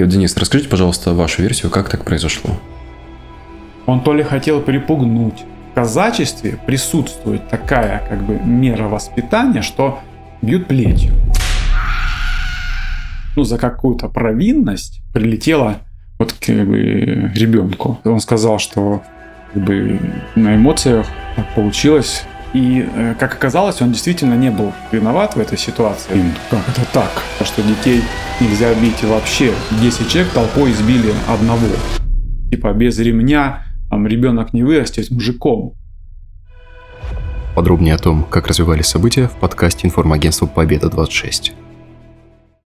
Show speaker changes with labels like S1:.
S1: И вот, Денис, расскажите, пожалуйста, вашу версию, как так произошло.
S2: Он то ли хотел припугнуть. В казачестве присутствует такая как бы мера воспитания, что бьют плетью. Ну, за какую-то провинность прилетела вот как бы ребенку. Он сказал, что как бы на эмоциях так получилось. И, э, как оказалось, он действительно не был виноват в этой ситуации. Как это так? Что детей нельзя бить вообще. 10 человек толпой избили одного. Типа без ремня там ребенок не вырастет мужиком.
S1: Подробнее о том, как развивались события в подкасте информагентства «Победа-26».